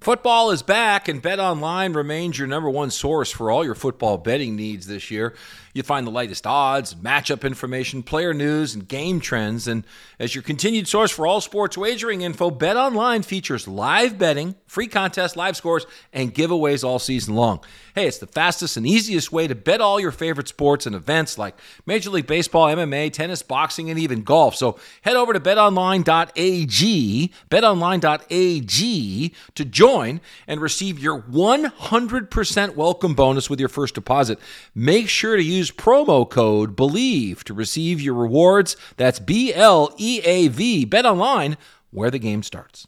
Football is back, and BetOnline remains your number one source for all your football betting needs this year. You find the latest odds, matchup information, player news, and game trends. And as your continued source for all sports wagering info, BetOnline features live betting, free contests, live scores, and giveaways all season long. Hey, it's the fastest and easiest way to bet all your favorite sports and events like Major League Baseball, MMA, tennis, boxing, and even golf. So head over to betonline.ag, betonline.ag to join and receive your 100% welcome bonus with your first deposit. Make sure to use promo code BLEAV to receive your rewards. That's B L E A V. Bet online where the game starts.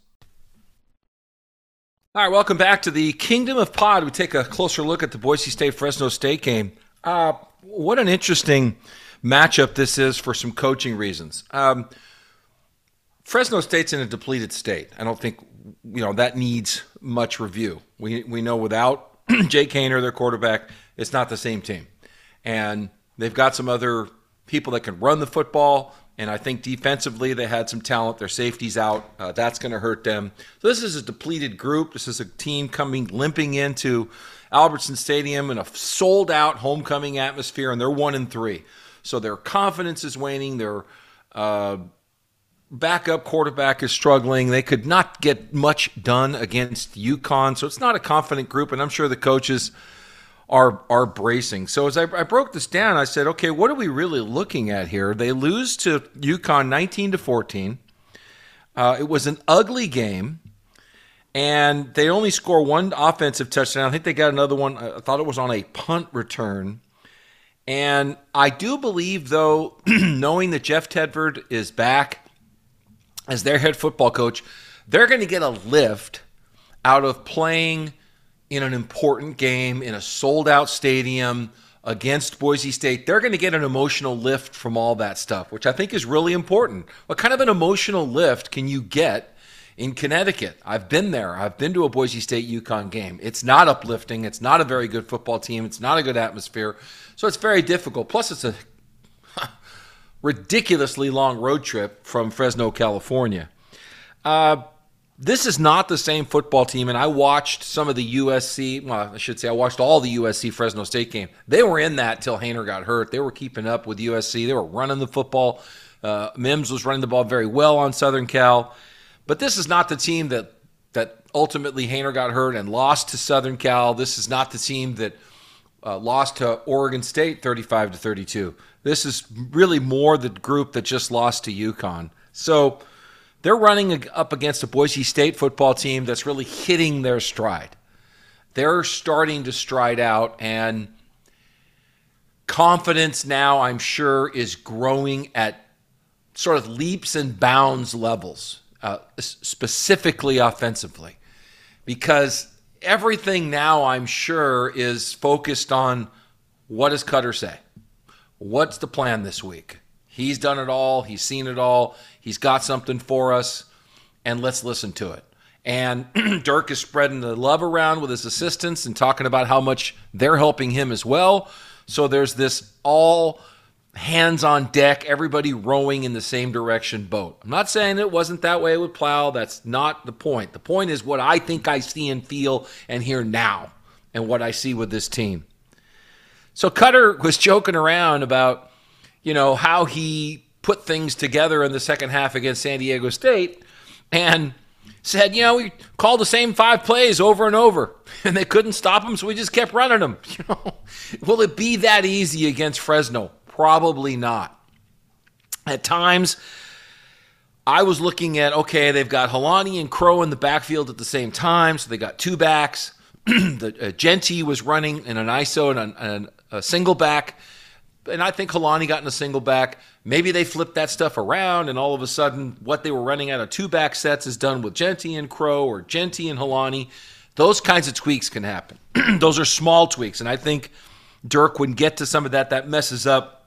All right, welcome back to the Kingdom of Pod. We take a closer look at the Boise State Fresno State game. Uh, what an interesting matchup this is for some coaching reasons. Um, Fresno State's in a depleted state. I don't think you know that needs much review. We we know without Jake Haener, their quarterback, it's not the same team, and they've got some other people that can run the football. And I think defensively they had some talent. Their safety's out. Uh, that's going to hurt them. So this is a depleted group. This is a team coming limping into Albertson Stadium in a sold out homecoming atmosphere, and they're one and three. So their confidence is waning. Their uh, backup quarterback is struggling. They could not get much done against UConn. So it's not a confident group, and I'm sure the coaches are are bracing. So as I, I, broke this down, I said, okay, what are we really looking at here? They lose to UConn 19 to 14. Uh, it was an ugly game, and they only score one offensive touchdown. I think they got another one. I thought it was on a punt return. And I do believe, though, knowing that Jeff Tedford is back as their head football coach, they're going to get a lift out of playing in an important game in a sold out stadium against Boise State, they're going to get an emotional lift from all that stuff, which I think is really important. What kind of an emotional lift can you get in Connecticut? I've been there. I've been to a Boise State UConn game. It's not uplifting. It's not a very good football team. It's not a good atmosphere. So it's very difficult. Plus, it's a ridiculously long road trip from Fresno, California. Uh, this is not the same football team. And I watched some of the USC, well, I should say, I watched all the USC Fresno State game. They were in that till Haener got hurt. They were keeping up with USC. They were running the football. Uh, Mims was running the ball very well on Southern Cal. But this is not the team that that ultimately Haener got hurt and lost to Southern Cal. This is not the team that uh, lost to Oregon State 35 to 32. This is really more the group that just lost to UConn. So they're running up against a Boise State football team that's really hitting their stride. They're starting to stride out, and confidence now, I'm sure, is growing at sort of leaps and bounds levels, uh, specifically offensively, because everything now, I'm sure, is focused on what does Koetter say? What's the plan this week? He's done it all. He's seen it all. He's got something for us, and let's listen to it. And Dirk is spreading the love around with his assistants and talking about how much they're helping him as well. So there's this all hands on deck, everybody rowing in the same direction boat. I'm not saying it wasn't that way with Plough. That's not the point. The point is what I think I see and feel and hear now and what I see with this team. So Koetter was joking around about, you know, how he put things together in the second half against San Diego State and said, you know, we called the same five plays over and over and they couldn't stop them, so we just kept running them. You know, will it be that easy against Fresno? Probably not. At times, I was looking at okay, they've got Holani and Crow in the backfield at the same time, so they got two backs. the uh, Jeanty was running in an ISO and, and a single back, and I think Holani got in a single back. Maybe they flipped that stuff around, and all of a sudden, what they were running out of two back sets is done with Jeanty and Crow or Jeanty and Holani. Those kinds of tweaks can happen. Those are small tweaks, and I think Dirk would get to some of that. That messes up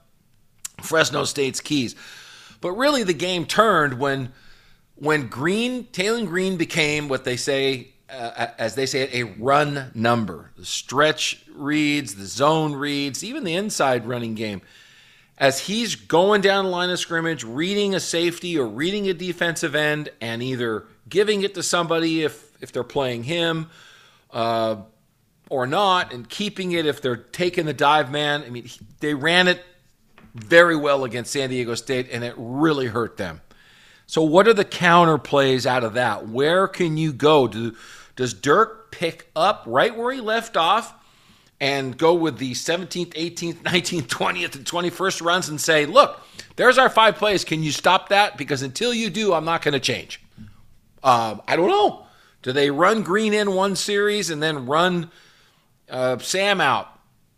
Fresno State's keys. But really, the game turned when when Green Taylen Green became what they say, uh, as they say it, a run number. The stretch reads, the zone reads, even the inside running game. As he's going down the line of scrimmage, reading a safety or reading a defensive end, and either giving it to somebody if if they're playing him. Uh, or not, and keeping it if they're taking the dive man. I mean, they ran it very well against San Diego State, and it really hurt them. So, what are the counter plays out of that? Where can you go? Do, does Dirk pick up right where he left off and go with the 17th, 18th, 19th, 20th, and 21st runs and say, look, there's our five plays. Can you stop that? Because until you do, I'm not going to change. Uh, I don't know. Do they run Green in one series and then run uh, Sam out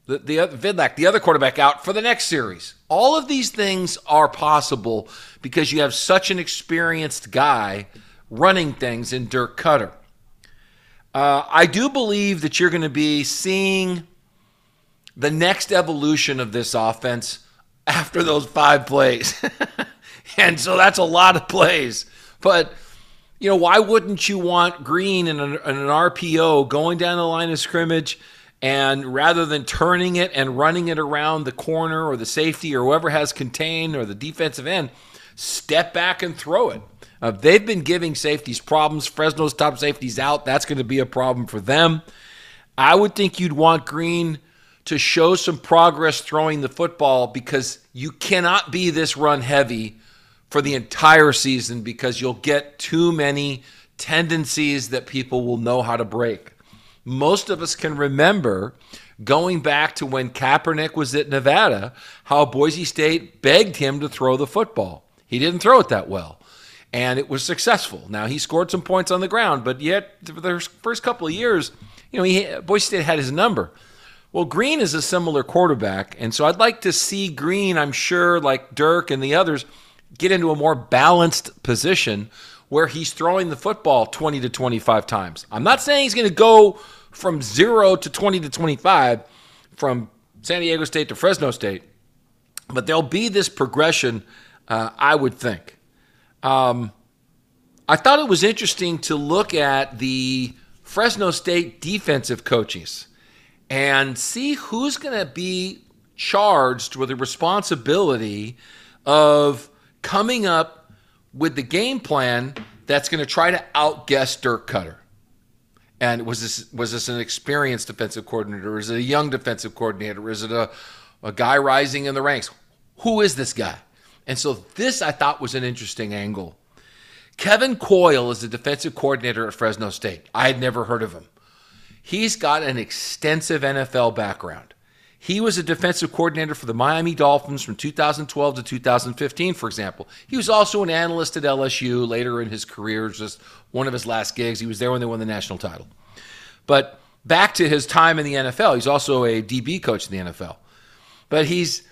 the, the Vidlak, the other quarterback, out for the next series. All of these things are possible because you have such an experienced guy running things in Dirk Koetter. Uh, I do believe that you're going to be seeing the next evolution of this offense after those five plays. and so that's a lot of plays. But, you know, why wouldn't you want Green in an, in an RPO going down the line of scrimmage? And rather than turning it and running it around the corner or the safety or whoever has contained or the defensive end, step back and throw it. Uh, they've been giving safeties problems. Fresno's top safety's out. That's going to be a problem for them. I would think you'd want Green to show some progress throwing the football because you cannot be this run heavy for the entire season because you'll get too many tendencies that people will know how to break most of us can remember going back to when Kaepernick was at Nevada, how Boise State begged him to throw the football. He didn't throw it that well, and it was successful. Now he scored some points on the ground, but yet for the first couple of years, you know, he, Boise State had his number. Well, Green is a similar quarterback, and so I'd like to see Green. I'm sure, like Dirk and the others, get into a more balanced position where he's throwing the football 20 to 25 times. I'm not saying he's going to go from zero to 20 to 25 from San Diego State to Fresno State. But there'll be this progression, uh, I would think. Um, I thought it was interesting to look at the Fresno State defensive coaches and see who's going to be charged with the responsibility of coming up with the game plan that's going to try to outguess Dirk Koetter. And was this was this an experienced defensive coordinator? Or is it a young defensive coordinator? Or is it a, a guy rising in the ranks? Who is this guy? And so this I thought was an interesting angle. Kevin Coyle is the defensive coordinator at Fresno State. I had never heard of him. He's got an extensive NFL background. He was a defensive coordinator for the Miami Dolphins from 2012 to 2015, for example. He was also an analyst at LSU later in his career, just one of his last gigs. He was there when they won the national title. But back to his time in the NFL, he's also a DB coach in the NFL. But he's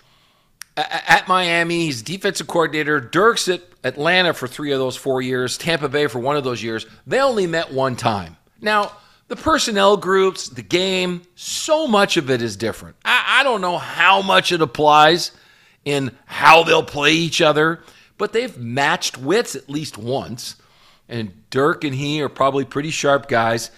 at Miami, he's defensive coordinator. Dirk's at Atlanta for three of those four years, Tampa Bay for one of those years. They only met one time. Now, the personnel groups, the game, so much of it is different. I, I, don't know how much it applies in how they'll play each other, but they've matched wits at least once. And Dirk and he are probably pretty sharp guys.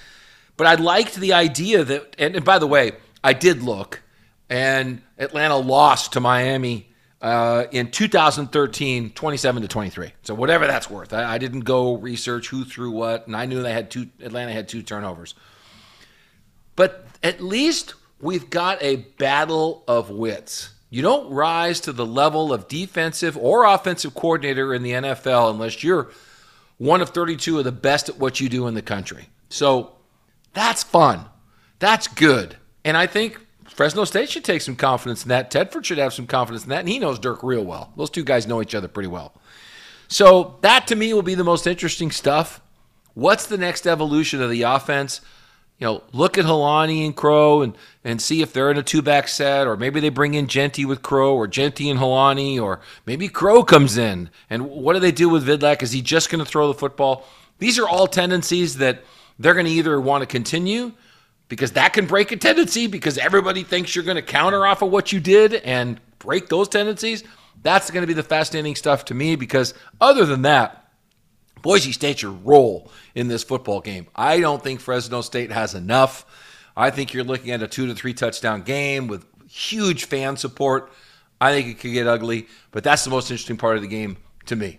But I liked the idea that, and, and by the way, I did look, and Atlanta lost to Miami Uh, in 2013, 27 to 23. So whatever that's worth. I, I, didn't go research who threw what, and I knew they had two. Atlanta had two turnovers. But at least we've got a battle of wits. You don't rise to the level of defensive or offensive coordinator in the NFL unless you're one of 32 of the best at what you do in the country. So that's fun. That's good. And I think Fresno State should take some confidence in that. Tedford should have some confidence in that. And he knows Dirk real well. Those two guys know each other pretty well. So that to me will be the most interesting stuff. What's the next evolution of the offense? you know, look at Holani and Crow and, and see if they're in a two back set, or maybe they bring in Jeanty with Crow, or Jeanty and Holani, or maybe Crow comes in. And what do they do with Vidlak? Is he just going to throw the football? These are all tendencies that they're going to either want to continue because that can break a tendency because everybody thinks you're going to counter off of what you did and break those tendencies. That's going to be the fascinating stuff to me because other than that, Boise State your role in this football game. I don't think Fresno State has enough. I think you're looking at a two to three touchdown game with huge fan support. I think it could get ugly, but that's the most interesting part of the game to me.